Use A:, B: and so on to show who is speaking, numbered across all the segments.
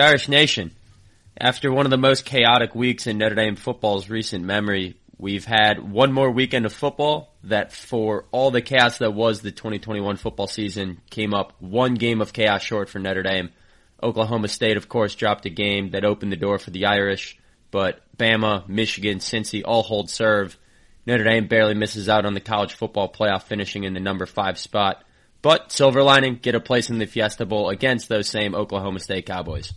A: Irish Nation, after one of the most chaotic weeks in Notre Dame football's recent memory, we've had one more weekend of football that for all the chaos that was the 2021 football season came up one game of chaos short for Notre Dame. Oklahoma State, of course, dropped a game that opened the door for the Irish, but Bama, Michigan, Cincy all hold serve. Notre Dame barely misses out on the college football playoff, finishing in the number five spot. But silver lining, get a place in the Fiesta Bowl against those same Oklahoma State Cowboys.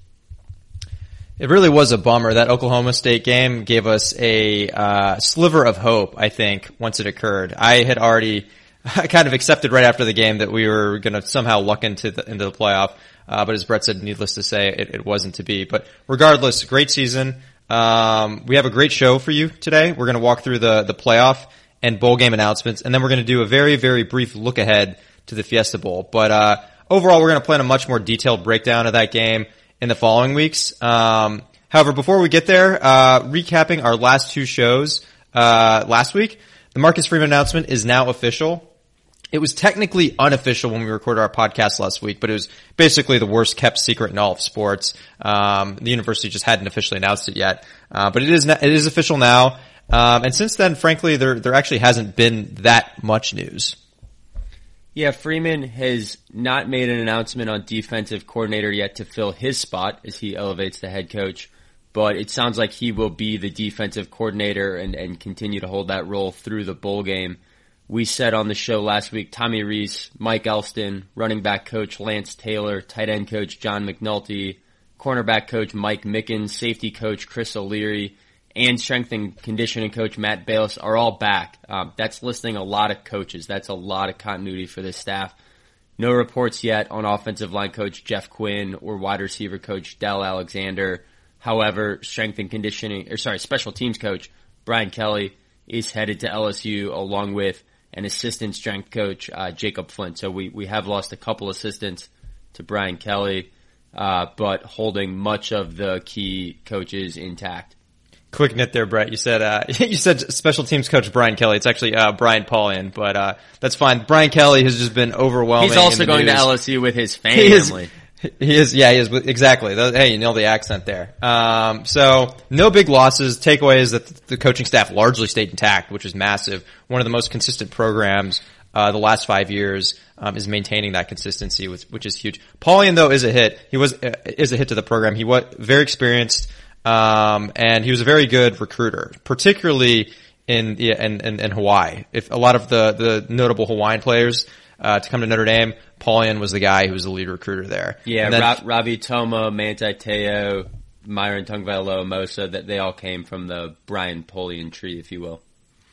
B: It really was a bummer. That Oklahoma State game gave us a uh, sliver of hope, I think, once it occurred. I had already kind of accepted right after the game that we were going to somehow luck into the, into the playoff. Uh, but as Brett said, needless to say, it, it wasn't to be. But regardless, great season. Um, we have a great show for you today. We're going to walk through the, the playoff and bowl game announcements, and then we're going to do a very, very brief look ahead to the Fiesta Bowl. But uh, overall, we're going to plan a much more detailed breakdown of that game in the following weeks. Um, however, before we get there, uh, recapping our last two shows uh, last week, the Marcus Freeman announcement is now official. It was technically unofficial when we recorded our podcast last week, but it was basically the worst kept secret in all of sports. Um, the university just hadn't officially announced it yet, uh, but it is it is official now. Um, and since then, frankly, there there actually hasn't been that much news.
A: Yeah, Freeman has not made an announcement on defensive coordinator yet to fill his spot as he elevates the head coach, but it sounds like he will be the defensive coordinator and, and continue to hold that role through the bowl game. We said on the show last week, Tommy Rees, Mike Elston, running back coach Lance Taylor, tight end coach John McNulty, cornerback coach Mike Mickens, safety coach Chris O'Leary, and strength and conditioning coach Matt Balis are all back. Um, that's listing a lot of coaches. That's a lot of continuity for this staff. No reports yet on offensive line coach Jeff Quinn or wide receiver coach Del Alexander. However, strength and conditioning, or sorry, special teams coach Brian Kelly is headed to LSU along with an assistant strength coach uh, Jacob Flint. So we we have lost a couple assistants to Brian Kelly, uh, but holding much of the key coaches intact.
B: Quick nit there, Brett. You said uh, you said special teams coach Brian Kelly. It's actually uh, Brian Polian, but uh, that's fine. Brian Kelly has just been overwhelming.
A: He's also going
B: news.
A: to LSU with his family. He is,
B: he is, yeah, he is exactly. Hey, you nailed the accent there. Um, so no big losses. Takeaway is that the coaching staff largely stayed intact, which is massive. One of the most consistent programs uh, the last five years um, is maintaining that consistency, which, which is huge. Polian though is a hit. He was uh, is a hit to the program. He was very experienced. Um, and he was a very good recruiter, particularly in, in, in, in Hawaii. If a lot of the, the notable Hawaiian players, uh, to come to Notre Dame, Polian was the guy who was the lead recruiter there.
A: Yeah, then, Rob, Robby Toma, Manti Te'o, Myron Tagovailoa, that they all came from the Brian Polian tree, if you will.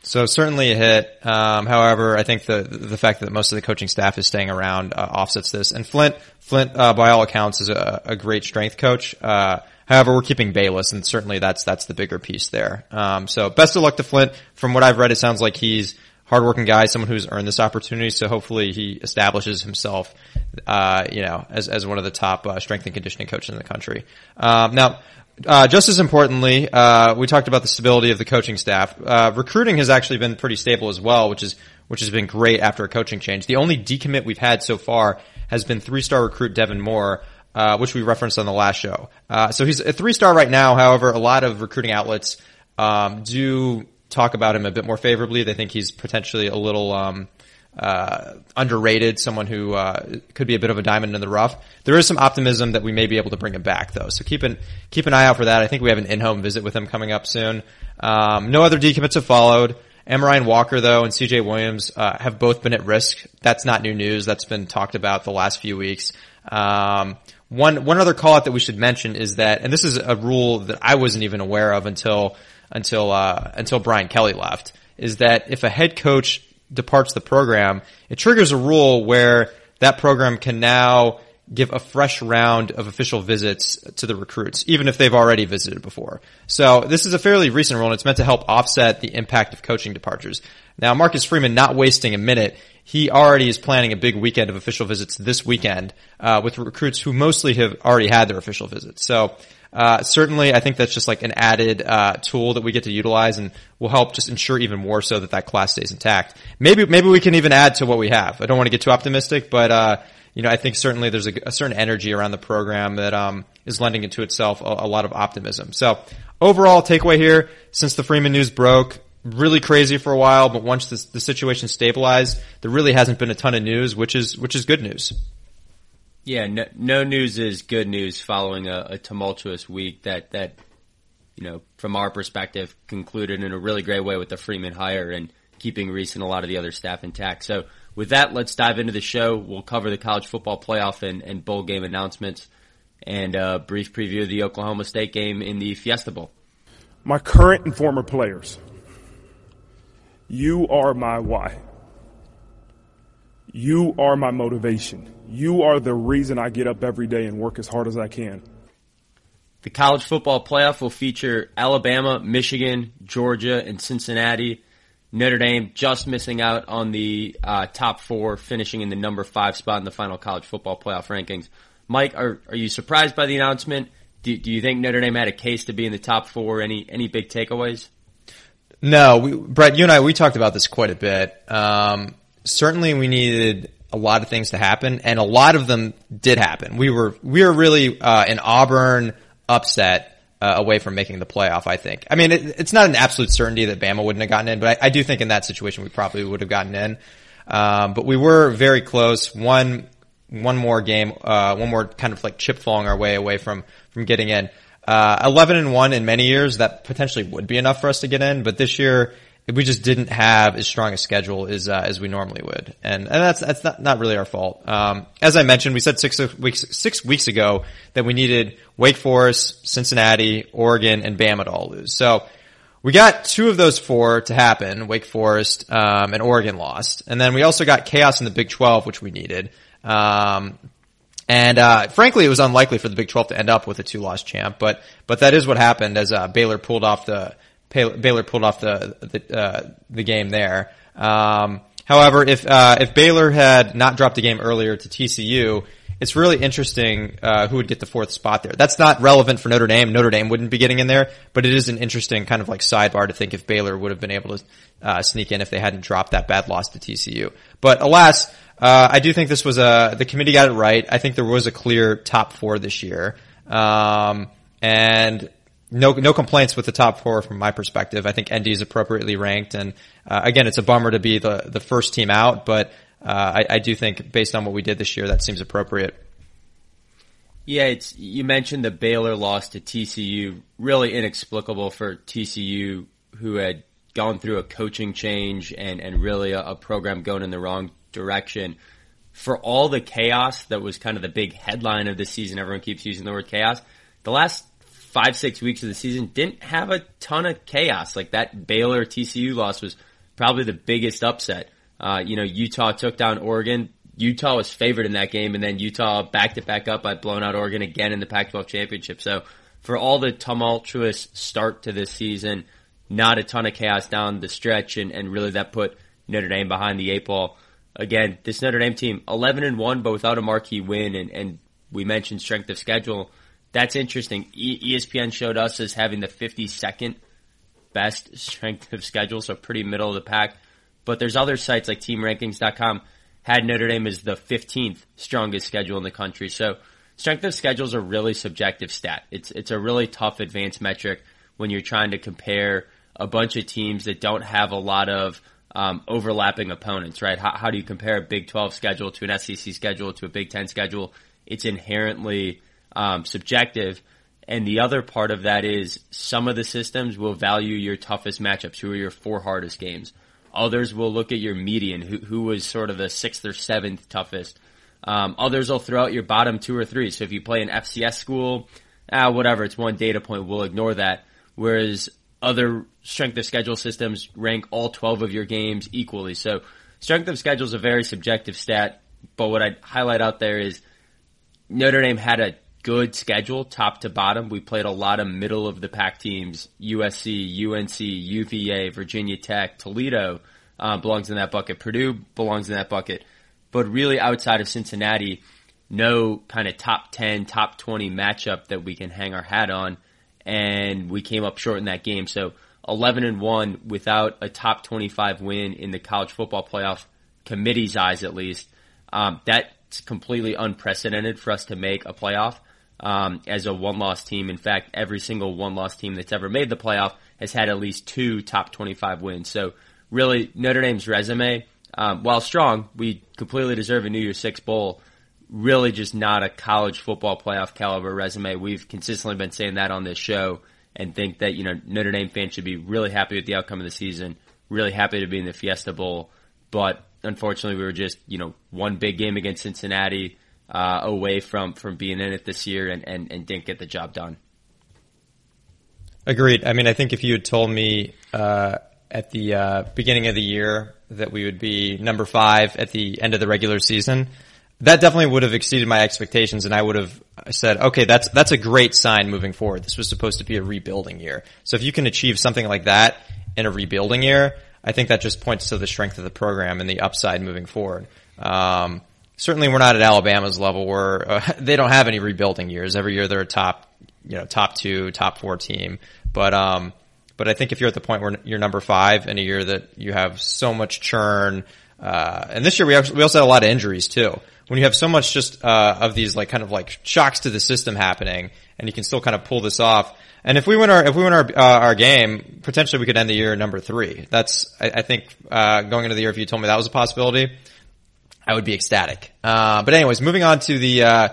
B: So certainly a hit. Um, however, I think the the fact that most of the coaching staff is staying around uh, offsets this. And Flint, Flint, uh, by all accounts, is a, a great strength coach. Uh, However, we're keeping Balis, and certainly that's that's the bigger piece there. Um, so best of luck to Flint. From what I've read, it sounds like he's hardworking guy, someone who's earned this opportunity. So hopefully he establishes himself, uh, you know, as as one of the top uh, strength and conditioning coaches in the country. Um, now. Uh, just as importantly, uh, we talked about the stability of the coaching staff. Uh, recruiting has actually been pretty stable as well, which is which has been great after a coaching change. The only decommit we've had so far has been three-star recruit Devin Moore, uh, which we referenced on the last show. Uh, so he's a three star right now. However, a lot of recruiting outlets um, do talk about him a bit more favorably. They think he's potentially a little um, uh, underrated, someone who uh, could be a bit of a diamond in the rough. There is some optimism that we may be able to bring him back, though. So keep an keep an eye out for that. I think we have an in-home visit with him coming up soon. Um, no other decommits have followed. Amorion Walker, though, and CJ Williams uh, have both been at risk. That's not new news. That's been talked about the last few weeks. Um, one one other call out that we should mention is that, and this is a rule that I wasn't even aware of until until uh, until Brian Kelly left, is that if a head coach departs the program, it triggers a rule where that program can now give a fresh round of official visits to the recruits, even if they've already visited before. So this is a fairly recent rule and it's meant to help offset the impact of coaching departures. Now Marcus Freeman not wasting a minute he already is planning a big weekend of official visits this weekend uh, with recruits who mostly have already had their official visits. So uh, certainly, I think that's just like an added uh, tool that we get to utilize, and will help just ensure even more so that that class stays intact. Maybe maybe we can even add to what we have. I don't want to get too optimistic, but uh, you know, I think certainly there's a, a certain energy around the program that um, is lending into itself a, a lot of optimism. So overall takeaway here, since the Freeman news broke, really crazy for a while, but once this, the situation stabilized, there really hasn't been a ton of news, which is which is good news.
A: Yeah, no, no news is good news following a, a, tumultuous week that that you know from our perspective concluded in a really great way with the Freeman hire and keeping Rees and a lot of the other staff intact. So with that, let's dive into the show. We'll cover the college football playoff and, and bowl game announcements and a brief preview of the Oklahoma State game in the Fiesta Bowl.
C: My current and former players you are my why. You are my motivation. You are the reason I get up every day and work as hard as I can.
A: The college football playoff will feature Alabama, Michigan, Georgia, and Cincinnati. Notre Dame just missing out on the uh, top four, finishing in the number five spot in the final college football playoff rankings. Mike, are are you surprised by the announcement? Do, do you think Notre Dame had a case to be in the top four? Any any big takeaways?
B: No, we, Brett, you and I, we talked about this quite a bit. Um, certainly we needed a lot of things to happen and a lot of them did happen. We were, we were really, uh, an Auburn upset, uh, away from making the playoff, I think. I mean, it, it's not an absolute certainty that Bama wouldn't have gotten in, but I, I do think in that situation we probably would have gotten in. Um, but we were very close. One, one more game, uh, one more kind of like chip falling our way away from, from getting in. Uh, 11 and 1 in many years, that potentially would be enough for us to get in, but this year, we just didn't have as strong a schedule as, uh, as we normally would. And, and that's, that's not, not really our fault. Um, as I mentioned, we said six weeks, six weeks ago that we needed Wake Forest, Cincinnati, Oregon, and Bama to all lose. So, we got two of those four to happen, Wake Forest, um, and Oregon lost. And then we also got chaos in the Big 12, which we needed. Um, and uh, frankly, it was unlikely for the Big 12 to end up with a two-loss champ, but but that is what happened as uh, Baylor pulled off the Baylor pulled off the the, uh, the game there. Um, however, if uh, if Baylor had not dropped a game earlier to TCU, it's really interesting uh, who would get the fourth spot there. That's not relevant for Notre Dame. Notre Dame wouldn't be getting in there, but it is an interesting kind of like sidebar to think if Baylor would have been able to uh, sneak in if they hadn't dropped that bad loss to TCU. But alas, uh, I do think this was a, the committee got it right. I think there was a clear top four this year. Um, and no, no complaints with the top four from my perspective. I think ND is appropriately ranked. And, uh, again, it's a bummer to be the, the first team out, but, uh, I, I do think based on what we did this year, that seems appropriate.
A: Yeah, it's you mentioned the Baylor loss to TCU, really inexplicable for TCU, who had gone through a coaching change and and really a, a, program going in the wrong direction. For all the chaos that was kind of the big headline of the season, everyone keeps using the word chaos. The last five, six weeks of the season didn't have a ton of chaos. Like that Baylor TCU loss was probably the biggest upset. Uh, you know, Utah took down Oregon. Utah was favored in that game, and then Utah backed it back up by blowing out Oregon again in the Pac-12 championship. So, for all the tumultuous start to this season, not a ton of chaos down the stretch, and, and really that put Notre Dame behind the eight ball again, this Notre Dame team, 11 and 1, but without a marquee win, and, and we mentioned strength of schedule. That's interesting. E- ESPN showed us as having the 52nd best strength of schedule, so pretty middle of the pack. But there's other sites like TeamRankings.com had Notre Dame as the 15th strongest schedule in the country. So strength of schedule is a really subjective stat. It's it's a really tough advanced metric when you're trying to compare a bunch of teams that don't have a lot of um, overlapping opponents, right? How, how do you compare a Big 12 schedule to an SEC schedule to a Big 10 schedule? It's inherently um, subjective. And the other part of that is some of the systems will value your toughest matchups, who are your four hardest games. Others will look at your median, who, who was sort of the sixth or seventh toughest. Um, others will throw out your bottom two or three. So if you play an FCS school, ah, whatever, it's one data point, we'll ignore that. Whereas other strength of schedule systems rank all 12 of your games equally. So strength of schedule is a very subjective stat, but what I'd highlight out there is Notre Dame had a good schedule top to bottom. We played a lot of middle of the pack teams, USC, UNC, UVA, Virginia Tech, Toledo uh, belongs in that bucket. Purdue belongs in that bucket. But really outside of Cincinnati, no kind of top 10, top 20 matchup that we can hang our hat on and we came up short in that game. So 11 and 1 without a top 25 win in the college football playoff committee's eyes at least. Um, that's completely unprecedented for us to make a playoff um, as a one-loss team. In fact, every single one-loss team that's ever made the playoff has had at least two top 25 wins. So really, Notre Dame's resume, um, while strong, we completely deserve a New Year's Six bowl. Really, just not a college football playoff caliber resume. We've consistently been saying that on this show, and think that you know Notre Dame fans should be really happy with the outcome of the season. Really happy to be in the Fiesta Bowl, but unfortunately, we were just you know one big game against Cincinnati uh, away from from being in it this year, and, and and didn't get the job done.
B: Agreed. I mean, I think if you had told me uh, at the uh, beginning of the year that we would be number five at the end of the regular season, that definitely would have exceeded my expectations, and I would have said, okay, that's that's a great sign moving forward. This was supposed to be a rebuilding year, so if you can achieve something like that in a rebuilding year, I think that just points to the strength of the program and the upside moving forward. Um, certainly, we're not at Alabama's level where uh, they don't have any rebuilding years. Every year, they're a top, you know, top two, top four team. But um, but I think if you're at the point where you're number five in a year that you have so much churn, uh, and this year we we also had a lot of injuries too. When you have so much just uh, of these like kind of like shocks to the system happening, and you can still kind of pull this off. And if we win our if we win our uh, our game, potentially we could end the year number three. That's I, I think uh, going into the year, if you told me that was a possibility, I would be ecstatic. Uh, but anyways, moving on to the uh,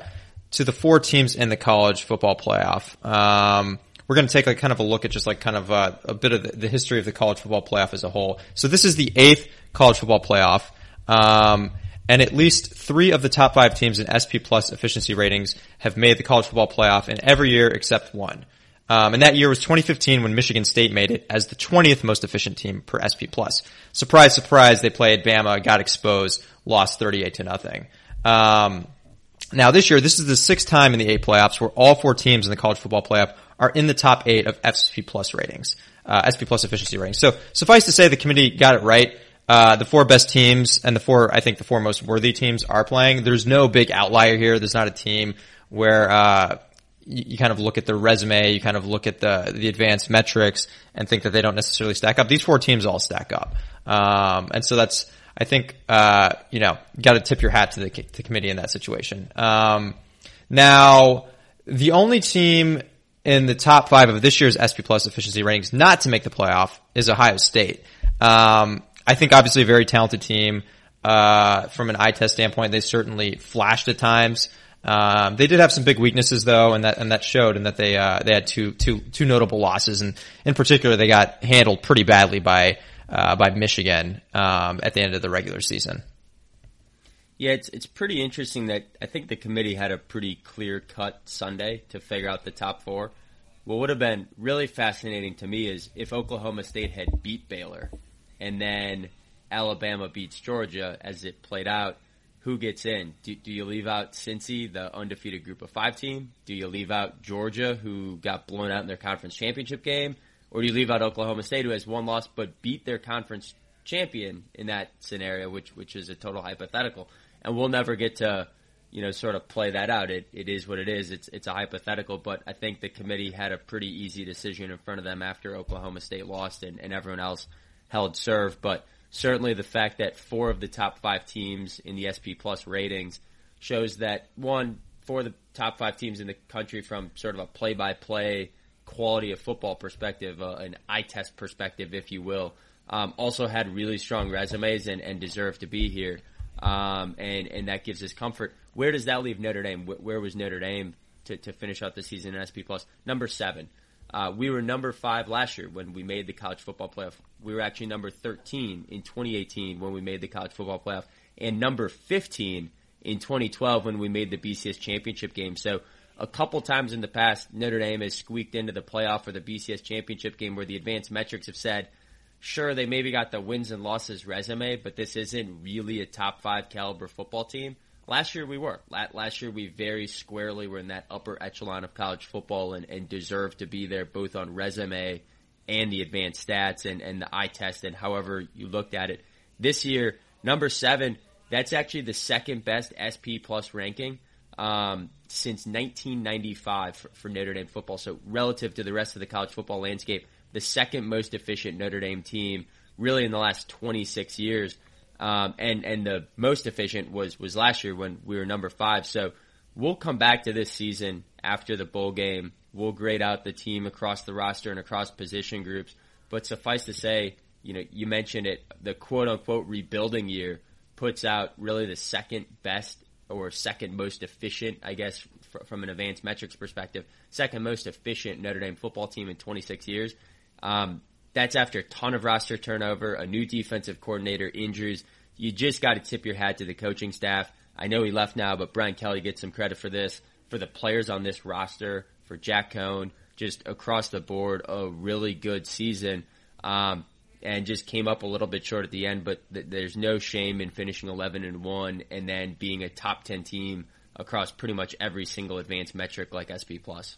B: to the four teams in the college football playoff. Um, we're going to take like kind of a look at just like kind of uh, a bit of the, the, history of the college football playoff as a whole. So this is the eighth college football playoff. Um, and at least three of the top five teams in SP plus efficiency ratings have made the college football playoff in every year except one. Um, and that year was 2015 when Michigan State made it as the 20th most efficient team per SP plus. Surprise, surprise, they played Bama, got exposed, lost 38 to nothing. Um, now this year, this is the sixth time in the eight playoffs where all four teams in the college football playoff are in the top eight of SP plus ratings, uh, SP plus efficiency ratings. So suffice to say, the committee got it right. Uh, the four best teams and the four, I think the four most worthy teams are playing. There's no big outlier here. There's not a team where, uh, you, you, kind of look at their resume, you kind of look at the, the advanced metrics and think that they don't necessarily stack up. These four teams all stack up. Um, and so that's, I think, uh, you know, got to tip your hat to the, committee in that situation. Um, now, the only team in the top five of this year's SP Plus efficiency rankings not to make the playoff is Ohio State. Um, I think obviously a very talented team. Uh, from an eye test standpoint, they certainly flashed at times. Um, they did have some big weaknesses though, and that and that showed, and that they uh, they had two two two notable losses, and in particular, they got handled pretty badly by uh, by Michigan um, at the end of the regular season.
A: Yeah, it's it's pretty interesting that I think the committee had a pretty clear cut Sunday to figure out the top four. What would have been really fascinating to me is if Oklahoma State had beat Baylor, and then Alabama beats Georgia as it played out. Who gets in? Do, do you leave out Cincy, the undefeated Group of Five team? Do you leave out Georgia, who got blown out in their conference championship game? Or do you leave out Oklahoma State, who has one loss but beat their conference champion in that scenario, which which is a total hypothetical? and we'll never get to you know sort of play that out. It it is what it is. It's it's a hypothetical, but I think the committee had a pretty easy decision in front of them after Oklahoma State lost and, and everyone else held serve. But certainly the fact that four of the top five teams in the SP Plus ratings shows that one for the top five teams in the country from sort of a play by play quality of football perspective, uh, an eye test perspective, if you will, um, also had really strong resumes and, and deserve to be here um, and and that gives us comfort. Where does that leave Notre Dame? Where was Notre Dame to, to finish out the season in SP Plus? Number seven. Uh, we were number five last year when we made the college football playoff. We were actually number 13 in 2018 when we made the college football playoff, and number 15 in 2012 when we made the BCS championship game. So a couple times in the past, Notre Dame has squeaked into the playoff or the BCS championship game where the advanced metrics have said – sure they maybe got the wins and losses resume, but this isn't really a top five caliber football team. Last year we were. Last year we very squarely were in that upper echelon of college football and, and deserved to be there both on resume and the advanced stats and, and the eye test and however you looked at it. This year, number seven, that's actually the second best SP plus ranking um, since 1995 for, for Notre Dame football. So relative to the rest of the college football landscape, the second most efficient Notre Dame team really in the last 26 years. Um, and, and the most efficient was, was last year when we were number five. So we'll come back to this season after the bowl game. We'll grade out the team across the roster and across position groups. But suffice to say, you know, you mentioned it, the quote unquote rebuilding year puts out really the second best or second most efficient, I guess, from an advanced metrics perspective, second most efficient Notre Dame football team in 26 years. Um, that's after a ton of roster turnover, a new defensive coordinator, injuries. You just got to tip your hat to the coaching staff. I know he left now, but Brian Kelly gets some credit for this, for the players on this roster, for Jack Coan, just across the board, a really good season. Um, and just came up a little bit short at the end, but th- there's no shame in finishing 11 and 1 and then being a top 10 team across pretty much every single advanced metric like SP plus.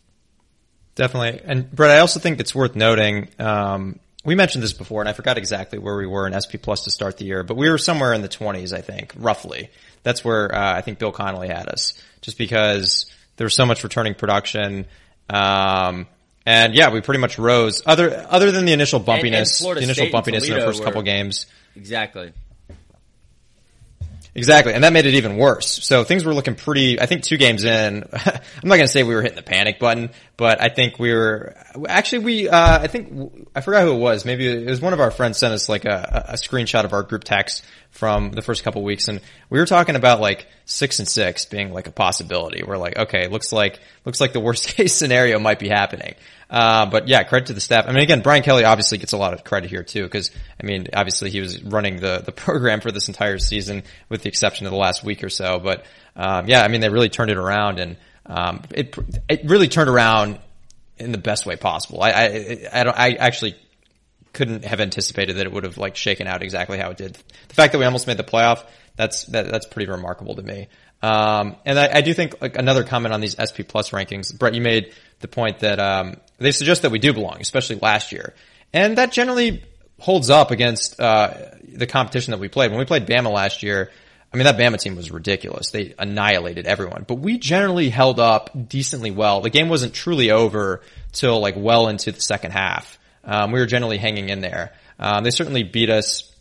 B: Definitely. And Brett, I also think it's worth noting, um, we mentioned this before and I forgot exactly where we were in SP plus to start the year, but we were somewhere in the 20s, I think, roughly. That's where, uh, I think Bill Connelly had us just because there was so much returning production. Um, and yeah, we pretty much rose other, other than the initial bumpiness,
A: and, and
B: the initial
A: State
B: bumpiness in the first couple games.
A: Exactly.
B: Exactly, and that made it even worse. So things were looking pretty. I think two games in, I'm not going to say we were hitting the panic button, but I think we were. Actually, we. Uh, I think I forgot who it was. Maybe it was one of our friends sent us like a, a screenshot of our group text from the first couple weeks, and we were talking about like six and six being like a possibility. We're like, okay, looks like looks like the worst case scenario might be happening. Uh, but yeah, credit to the staff. I mean, again, Brian Kelly obviously gets a lot of credit here too, because I mean, obviously he was running the the program for this entire season, with the exception of the last week or so. But um, yeah, I mean, they really turned it around, and um, it it really turned around in the best way possible. I I, I don't I actually couldn't have anticipated that it would have like shaken out exactly how it did. The fact that we almost made the playoff, that's that, that's pretty remarkable to me. Um, and I, I, do think like another comment on these SP plus rankings, Brett, you made the point that, um, they suggest that we do belong, especially last year. And that generally holds up against, uh, the competition that we played. When we played Bama last year, I mean, that Bama team was ridiculous. They annihilated everyone, but we generally held up decently well. The game wasn't truly over till like well into the second half. Um, we were generally hanging in there. Um, they certainly beat us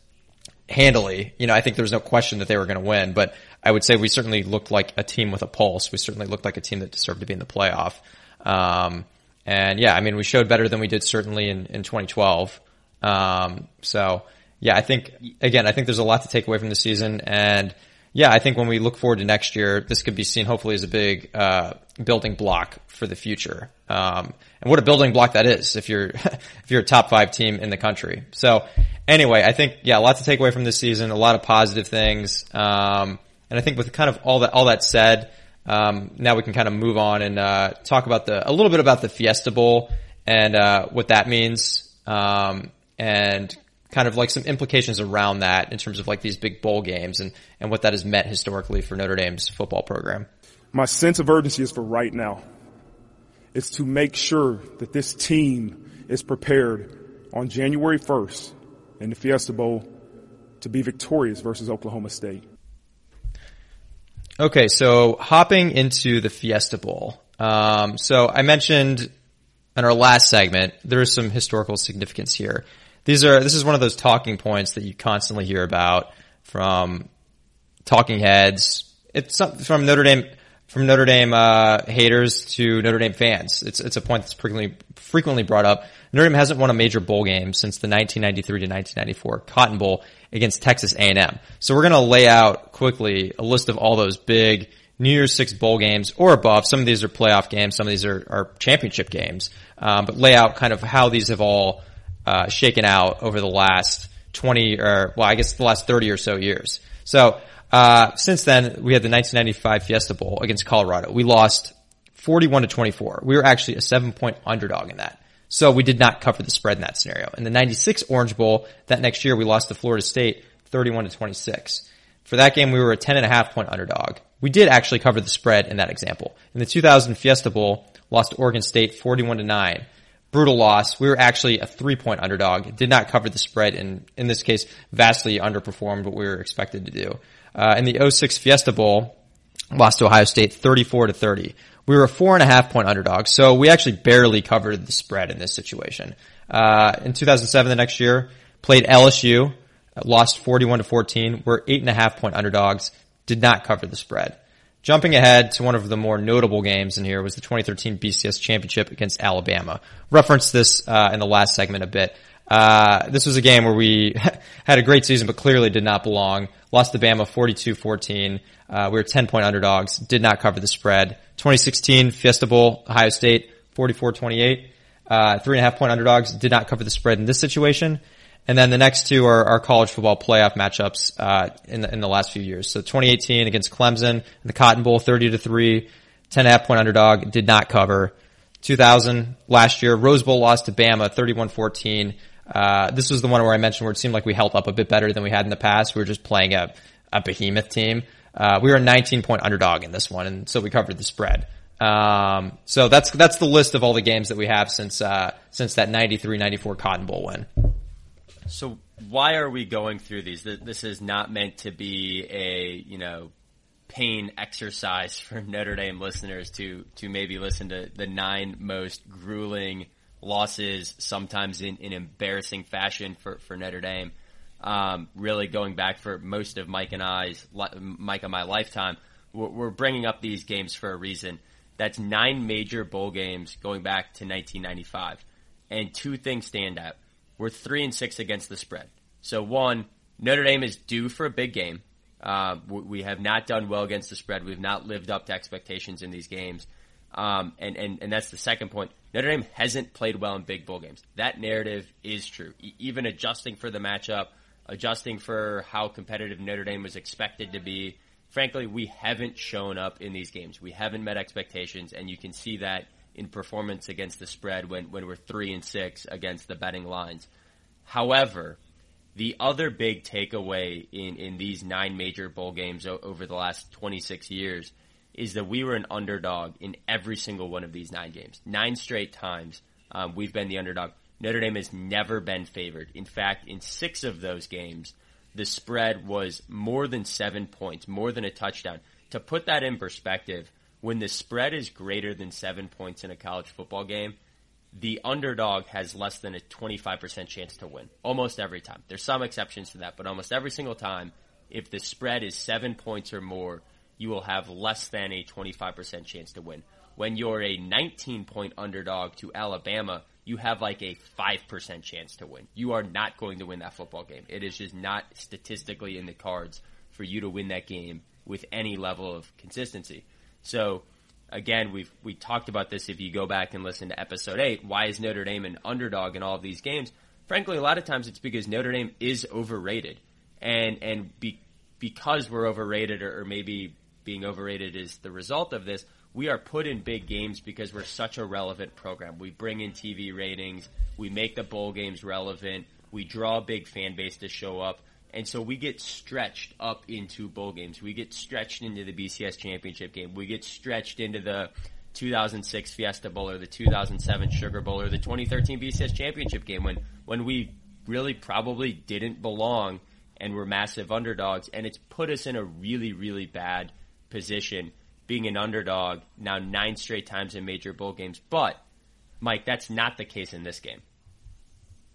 B: handily. You know, I think there was no question that they were going to win, but I would say we certainly looked like a team with a pulse. We certainly looked like a team that deserved to be in the playoff. Um, and yeah, I mean, we showed better than we did certainly in, in 2012. Um, so yeah, I think, again, I think there's a lot to take away from the season. And yeah, I think when we look forward to next year, this could be seen hopefully as a big, uh, building block for the future. Um, and what a building block that is if you're, if you're a top five team in the country. So anyway, I think, yeah, a lot to take away from this season, a lot of positive things. Um, and I think with kind of all that, all that said, um, now we can kind of move on and, uh, talk about the, a little bit about the Fiesta Bowl and, uh, what that means. Um, and kind of like some implications around that in terms of like these big bowl games and, and what that has meant historically for Notre Dame's football program.
C: My sense of urgency is for right now. It's to make sure that this team is prepared on January 1st in the Fiesta Bowl to be victorious versus Oklahoma State.
B: Okay, so hopping into the Fiesta Bowl. Um, so I mentioned in our last segment there is some historical significance here. These are this is one of those talking points that you constantly hear about from talking heads. It's from Notre Dame from Notre Dame uh, haters to Notre Dame fans. It's it's a point that's frequently frequently brought up. Notre Dame hasn't won a major bowl game since the 1993 to 1994 Cotton Bowl against Texas A&M. So we're going to lay out quickly a list of all those big New Year's Six bowl games or above. Some of these are playoff games. Some of these are, are championship games. Um, but lay out kind of how these have all uh, shaken out over the last 20 or well, I guess the last 30 or so years. So uh, since then, we had the 1995 Fiesta Bowl against Colorado. We lost 41 to 24. We were actually a seven point underdog in that. So we did not cover the spread in that scenario. In the 96 Orange Bowl, that next year we lost to Florida State 31 to 26. For that game, we were a 10 and a half point underdog. We did actually cover the spread in that example. In the 2000 Fiesta Bowl, lost to Oregon State 41 to 9. Brutal loss. We were actually a three point underdog. Did not cover the spread and in this case vastly underperformed what we were expected to do. Uh, in the 06 Fiesta Bowl, lost to Ohio State 34 to 30. We were a four and a half point underdog, so we actually barely covered the spread in this situation. Uh, in 2007, the next year, played LSU, lost 41 to 14. We're eight and a half point underdogs. Did not cover the spread. Jumping ahead to one of the more notable games in here was the 2013 BCS championship against Alabama. Referenced this uh, in the last segment a bit. Uh, this was a game where we had a great season, but clearly did not belong. Lost to Bama 42-14. Uh, we were 10 point underdogs. Did not cover the spread. 2016 Fiesta Bowl, Ohio State 44-28. Uh, three and a half point underdogs. Did not cover the spread in this situation. And then the next two are our college football playoff matchups uh, in the in the last few years. So 2018 against Clemson in the Cotton Bowl, 30 to three, 10 and a half point underdog, did not cover. 2000 last year, Rose Bowl lost to Bama, 31-14. Uh, this was the one where I mentioned where it seemed like we held up a bit better than we had in the past. We were just playing a, a behemoth team. Uh, we were a 19 point underdog in this one, and so we covered the spread. Um, so that's that's the list of all the games that we have since uh, since that 93-94 Cotton Bowl win.
A: So why are we going through these? This is not meant to be a you know pain exercise for Notre Dame listeners to to maybe listen to the nine most grueling losses, sometimes in, in embarrassing fashion for, for Notre Dame. Um, really going back for most of Mike and I's Mike and my lifetime, we're, we're bringing up these games for a reason. That's nine major bowl games going back to 1995, and two things stand out. We're three and six against the spread. So one, Notre Dame is due for a big game. Uh, we have not done well against the spread. We've not lived up to expectations in these games. Um, and, and, and that's the second point. Notre Dame hasn't played well in big bowl games. That narrative is true. E- even adjusting for the matchup, adjusting for how competitive Notre Dame was expected to be, frankly, we haven't shown up in these games. We haven't met expectations, and you can see that in performance against the spread when, when we're three and six against the betting lines. However, the other big takeaway in, in these nine major bowl games o- over the last 26 years – is that we were an underdog in every single one of these nine games. Nine straight times um, we've been the underdog. Notre Dame has never been favored. In fact, in six of those games, the spread was more than seven points, more than a touchdown. To put that in perspective, when the spread is greater than seven points in a college football game, the underdog has less than a 25% chance to win almost every time. There's some exceptions to that, but almost every single time, if the spread is seven points or more, you will have less than a 25% chance to win. When you're a 19 point underdog to Alabama, you have like a 5% chance to win. You are not going to win that football game. It is just not statistically in the cards for you to win that game with any level of consistency. So, again, we've we talked about this if you go back and listen to episode 8. Why is Notre Dame an underdog in all of these games? Frankly, a lot of times it's because Notre Dame is overrated. And and be, because we're overrated or, or maybe being overrated is the result of this. We are put in big games because we're such a relevant program. We bring in TV ratings. We make the bowl games relevant. We draw a big fan base to show up. And so we get stretched up into bowl games. We get stretched into the BCS championship game. We get stretched into the 2006 Fiesta Bowl or the 2007 Sugar Bowl or the 2013 BCS championship game when, when we really probably didn't belong and were massive underdogs. And it's put us in a really, really bad position, being an underdog now nine straight times in major bowl games. But, Mike, that's not the case in this game.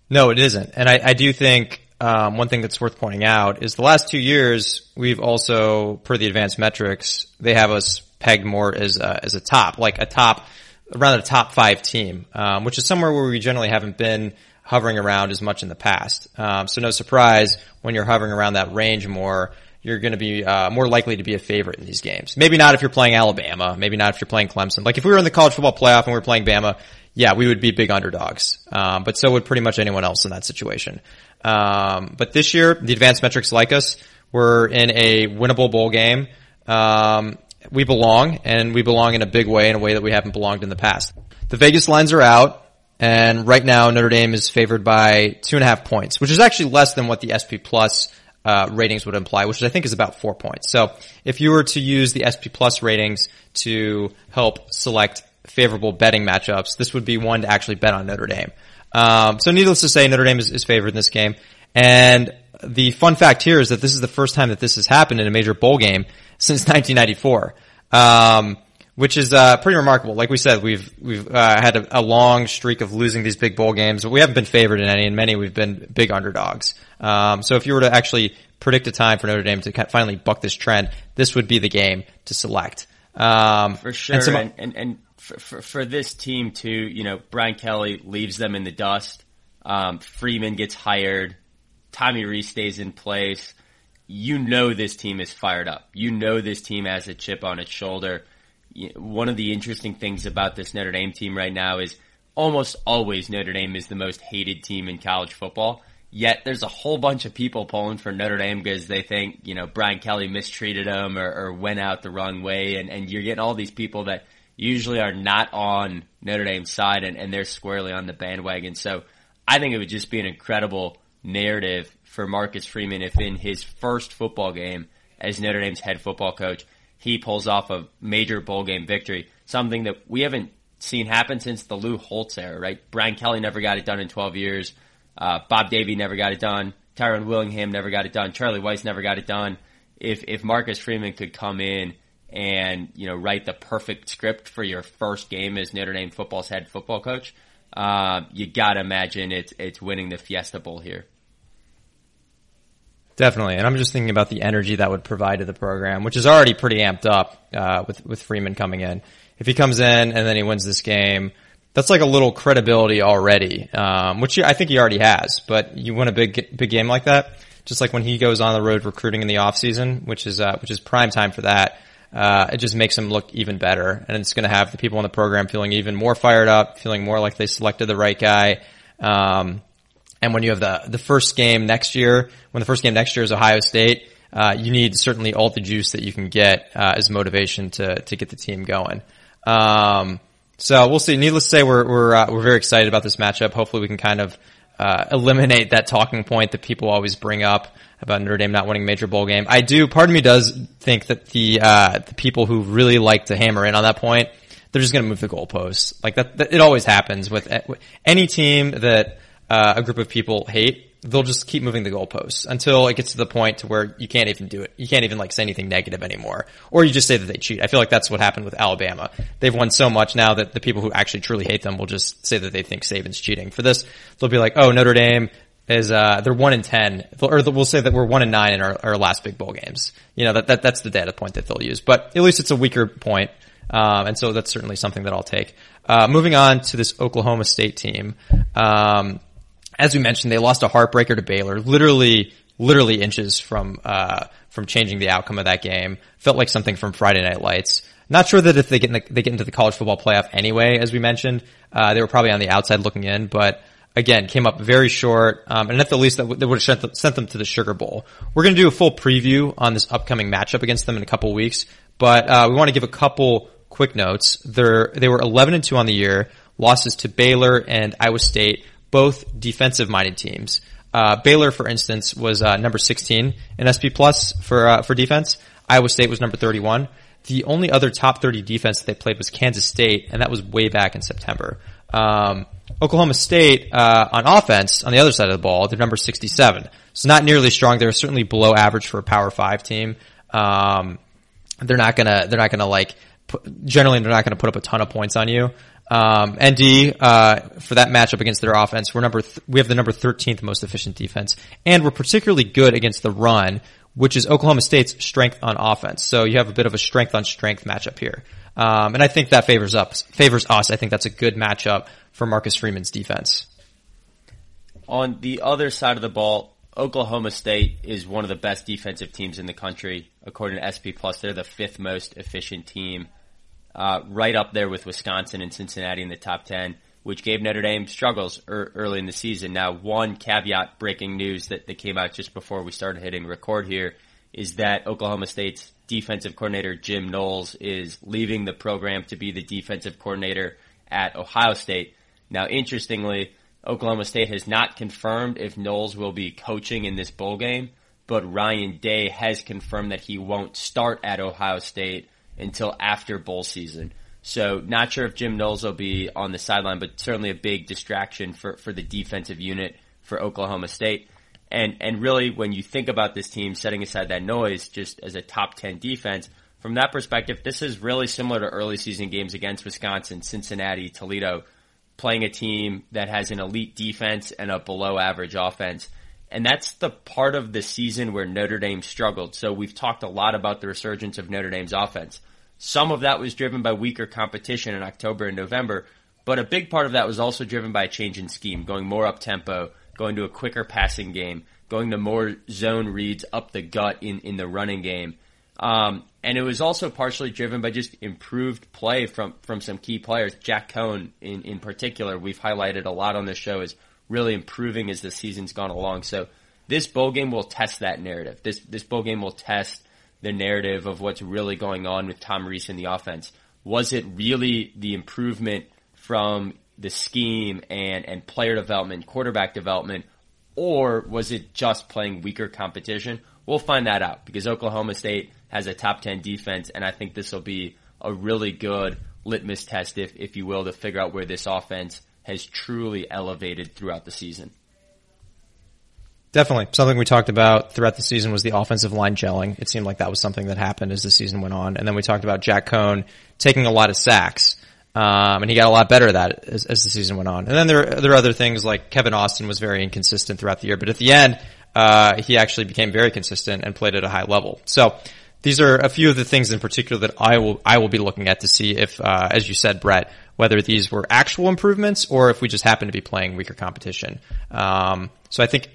B: No, it isn't. And I, I do think um, one thing that's worth pointing out is the last two years we've also, per the advanced metrics, they have us pegged more as a, as a top, like a top around a top five team, um, which is somewhere where we generally haven't been hovering around as much in the past. Um, so no surprise when you're hovering around that range more you're going to be uh, more likely to be a favorite in these games. Maybe not if you're playing Alabama. Maybe not if you're playing Clemson. Like if we were in the college football playoff and we were playing Bama, yeah, we would be big underdogs. Um, but so would pretty much anyone else in that situation. Um, but this year, the advanced metrics like us. We're in a winnable bowl game. Um, we belong, and we belong in a big way, in a way that we haven't belonged in the past. The Vegas lines are out. And right now, Notre Dame is favored by two and a half points, which is actually less than what the SP Plus uh, ratings would imply, which I think is about four points. So if you were to use the SP Plus ratings to help select favorable betting matchups, this would be one to actually bet on Notre Dame. Um, so needless to say, Notre Dame is, is favored in this game. And the fun fact here is that this is the first time that this has happened in a major bowl game since 1994. Um, which is uh, pretty remarkable. Like we said, we've we've uh, had a, a, long streak of losing these big bowl games, but we haven't been favored in any. In many, we've been big underdogs. Um, so if you were to actually predict a time for Notre Dame to finally buck this trend, this would be the game to select.
A: Um, for sure, and, some, and, and, and for, for, this team too, you know, Brian Kelly leaves them in the dust. Um, Freeman gets hired. Tommy Rees stays in place. You know this team is fired up. You know this team has a chip on its shoulder. One of the interesting things about this Notre Dame team right now is almost always Notre Dame is the most hated team in college football. Yet there's a whole bunch of people pulling for Notre Dame because they think, you know, Brian Kelly mistreated them or, or went out the wrong way. And, and you're getting all these people that usually are not on Notre Dame's side and, and they're squarely on the bandwagon. So I think it would just be an incredible narrative for Marcus Freeman if in his first football game as Notre Dame's head football coach, he pulls off a major bowl game victory, something that we haven't seen happen since the Lou Holtz era, right? Brian Kelly never got it done in 12 years. Uh, Bob Davie never got it done. Tyrone Willingham never got it done. Charlie Weis never got it done. If if Marcus Freeman could come in and you know write the perfect script for your first game as Notre Dame football's head football coach, uh, you gotta imagine it's it's winning the Fiesta Bowl here.
B: Definitely, and I'm just thinking about the energy that would provide to the program, which is already pretty amped up uh, with with Freeman coming in. If he comes in and then he wins this game, that's like a little credibility already, um, which I think he already has. But you win a big big game like that, just like when he goes on the road recruiting in the off season, which is uh, which is prime time for that. Uh, it just makes them look even better, and it's going to have the people in the program feeling even more fired up, feeling more like they selected the right guy. Um, and when you have the the first game next year, when the first game next year is Ohio State, uh, you need certainly all the juice that you can get uh, as motivation to to get the team going. Um, so we'll see. Needless to say, we're we're uh, we're very excited about this matchup. Hopefully, we can kind of uh, eliminate that talking point that people always bring up about Notre Dame not winning a major bowl game. I do. Part of me does think that the uh, the people who really like to hammer in on that point, they're just going to move the goalposts. Like that, that, It always happens with any team that uh, a group of people hate they'll just keep moving the goalposts until it gets to the point to where you can't even do it. You can't even like say anything negative anymore. Or you just say that they cheat. I feel like that's what happened with Alabama. They've won so much now that the people who actually truly hate them will just say that they think Saban's cheating. For this, they'll be like, oh, Notre Dame is, uh, they're one in 10, or we'll say that we're one in nine in our, our last big bowl games. You know, that, that, that's the data point that they'll use. But at least it's a weaker point. Um, and so that's certainly something that I'll take. Uh, moving on to this Oklahoma State team. Um, as we mentioned, they lost a heartbreaker to Baylor, literally, literally inches from, uh, from changing the outcome of that game. Felt like something from Friday Night Lights. Not sure that if they get, the, they get into the college football playoff anyway, as we mentioned, uh, they were probably on the outside looking in, but again, came up very short, um, and at the least that they would have sent, them to the Sugar Bowl. We're going to do a full preview on this upcoming matchup against them in a couple weeks, but uh, we want to give a couple quick notes. They're they were 11 and two on the year, losses to Baylor and Iowa State, both defensive minded teams. Uh, Baylor, for instance, was uh, number 16 in SP Plus for uh, for defense. Iowa State was number 31. The only other top 30 defense that they played was Kansas State, and that was way back in September. Um, Oklahoma State uh, on offense, on the other side of the ball, they're number 67. So not nearly strong. They're certainly below average for a Power Five team. Um, they're not gonna they're not gonna like generally they're not gonna put up a ton of points on you. Um, ND, uh, for that matchup against their offense, we're number, th- we have the number 13th most efficient defense, and we're particularly good against the run, which is Oklahoma State's strength on offense. So you have a bit of a strength on strength matchup here. Um, and I think that favors us, favors us. I think that's a good matchup for Marcus Freeman's defense.
A: On the other side of the ball, Oklahoma State is one of the best defensive teams in the country. According to SP Plus, they're the fifth most efficient team uh, right up there with Wisconsin and Cincinnati in the top 10, which gave Notre Dame struggles er- early in the season. Now, one caveat breaking news that, that came out just before we started hitting record here is that Oklahoma State's defensive coordinator Jim Knowles is leaving the program to be the defensive coordinator at Ohio State. Now, interestingly, Oklahoma State has not confirmed if Knowles will be coaching in this bowl game, but Ryan Day has confirmed that he won't start at Ohio State until after bowl season. So not sure if Jim Knowles will be on the sideline, but certainly a big distraction for, for the defensive unit for Oklahoma State. And, and really when you think about this team setting aside that noise just as a top 10 defense, from that perspective, this is really similar to early season games against Wisconsin, Cincinnati, Toledo, playing a team that has an elite defense and a below average offense. And that's the part of the season where Notre Dame struggled. So we've talked a lot about the resurgence of Notre Dame's offense. Some of that was driven by weaker competition in October and November, but a big part of that was also driven by a change in scheme, going more up tempo, going to a quicker passing game, going to more zone reads up the gut in, in the running game. Um, and it was also partially driven by just improved play from, from some key players. Jack Coan, in, in particular, we've highlighted a lot on this show, is really improving as the season's gone along. So this bowl game will test that narrative. This this bowl game will test the narrative of what's really going on with Tom Rees in the offense. Was it really the improvement from the scheme and, and player development, quarterback development, or was it just playing weaker competition? We'll find that out because Oklahoma State has a top 10 defense, and I think this will be a really good litmus test, if, if you will, to figure out where this offense has truly elevated throughout the season.
B: Definitely. Something we talked about throughout the season was the offensive line gelling. It seemed like that was something that happened as the season went on. And then we talked about Jack Coan taking a lot of sacks. Um, and he got a lot better at that as, as, the season went on. And then there, there are other things like Kevin Austin was very inconsistent throughout the year, but at the end, uh, he actually became very consistent and played at a high level. So these are a few of the things in particular that I will, I will be looking at to see if, uh, as you said, Brett, whether these were actual improvements or if we just happen to be playing weaker competition. Um, so I think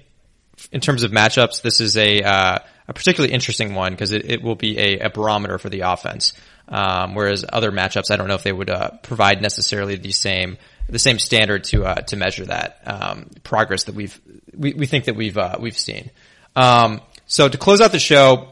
B: in terms of matchups, this is a uh, a particularly interesting one because it, it will be a, a, barometer for the offense. Um, whereas other matchups, I don't know if they would uh, provide necessarily the same the same standard to uh, to measure that um, progress that we've we, we think that we've uh, we've seen. Um, so to close out the show,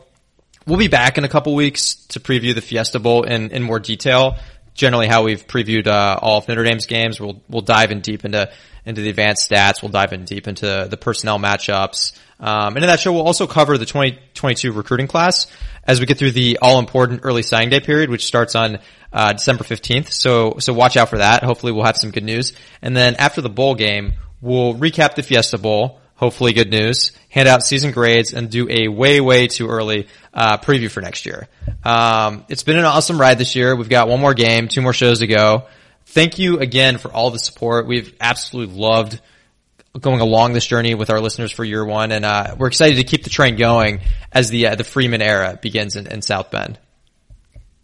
B: we'll be back in a couple weeks to preview the Fiesta Bowl in in more detail. Generally, how we've previewed uh, all of Notre Dame's games, we'll we'll dive in deep into into the advanced stats. We'll dive in deep into the personnel matchups. Um, and in that show, we'll also cover the 2022 recruiting class as we get through the all important early signing day period, which starts on uh, December 15th. So, so watch out for that. Hopefully we'll have some good news. And then after the bowl game, we'll recap the Fiesta Bowl. Hopefully good news, hand out season grades and do a way, way too early, uh, preview for next year. Um, it's been an awesome ride this year. We've got one more game, two more shows to go thank you again for all the support. We've absolutely loved going along this journey with our listeners for year one, and uh, we're excited to keep the train going as the uh, the Freeman era begins in, in, South Bend.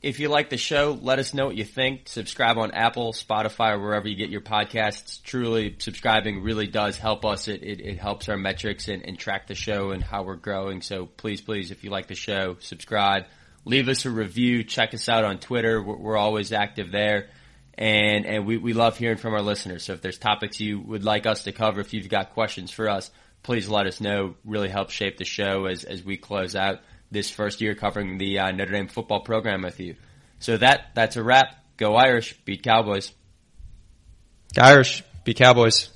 A: If you like the show, let us know what you think. Subscribe on Apple, Spotify, or wherever you get your podcasts. Truly, subscribing really does help us. It, it, it helps our metrics and, and track the show and how we're growing. So please, please, if you like the show, subscribe. Leave us a review. Check us out on Twitter. We're, we're always active there and and we, we love hearing from our listeners. So if there's topics you would like us to cover, if you've got questions for us, please let us know. Really help shape the show as as we close out this first year covering the uh, Notre Dame football program with you. So that that's a wrap. Go Irish, beat Cowboys.
B: Irish, beat Cowboys.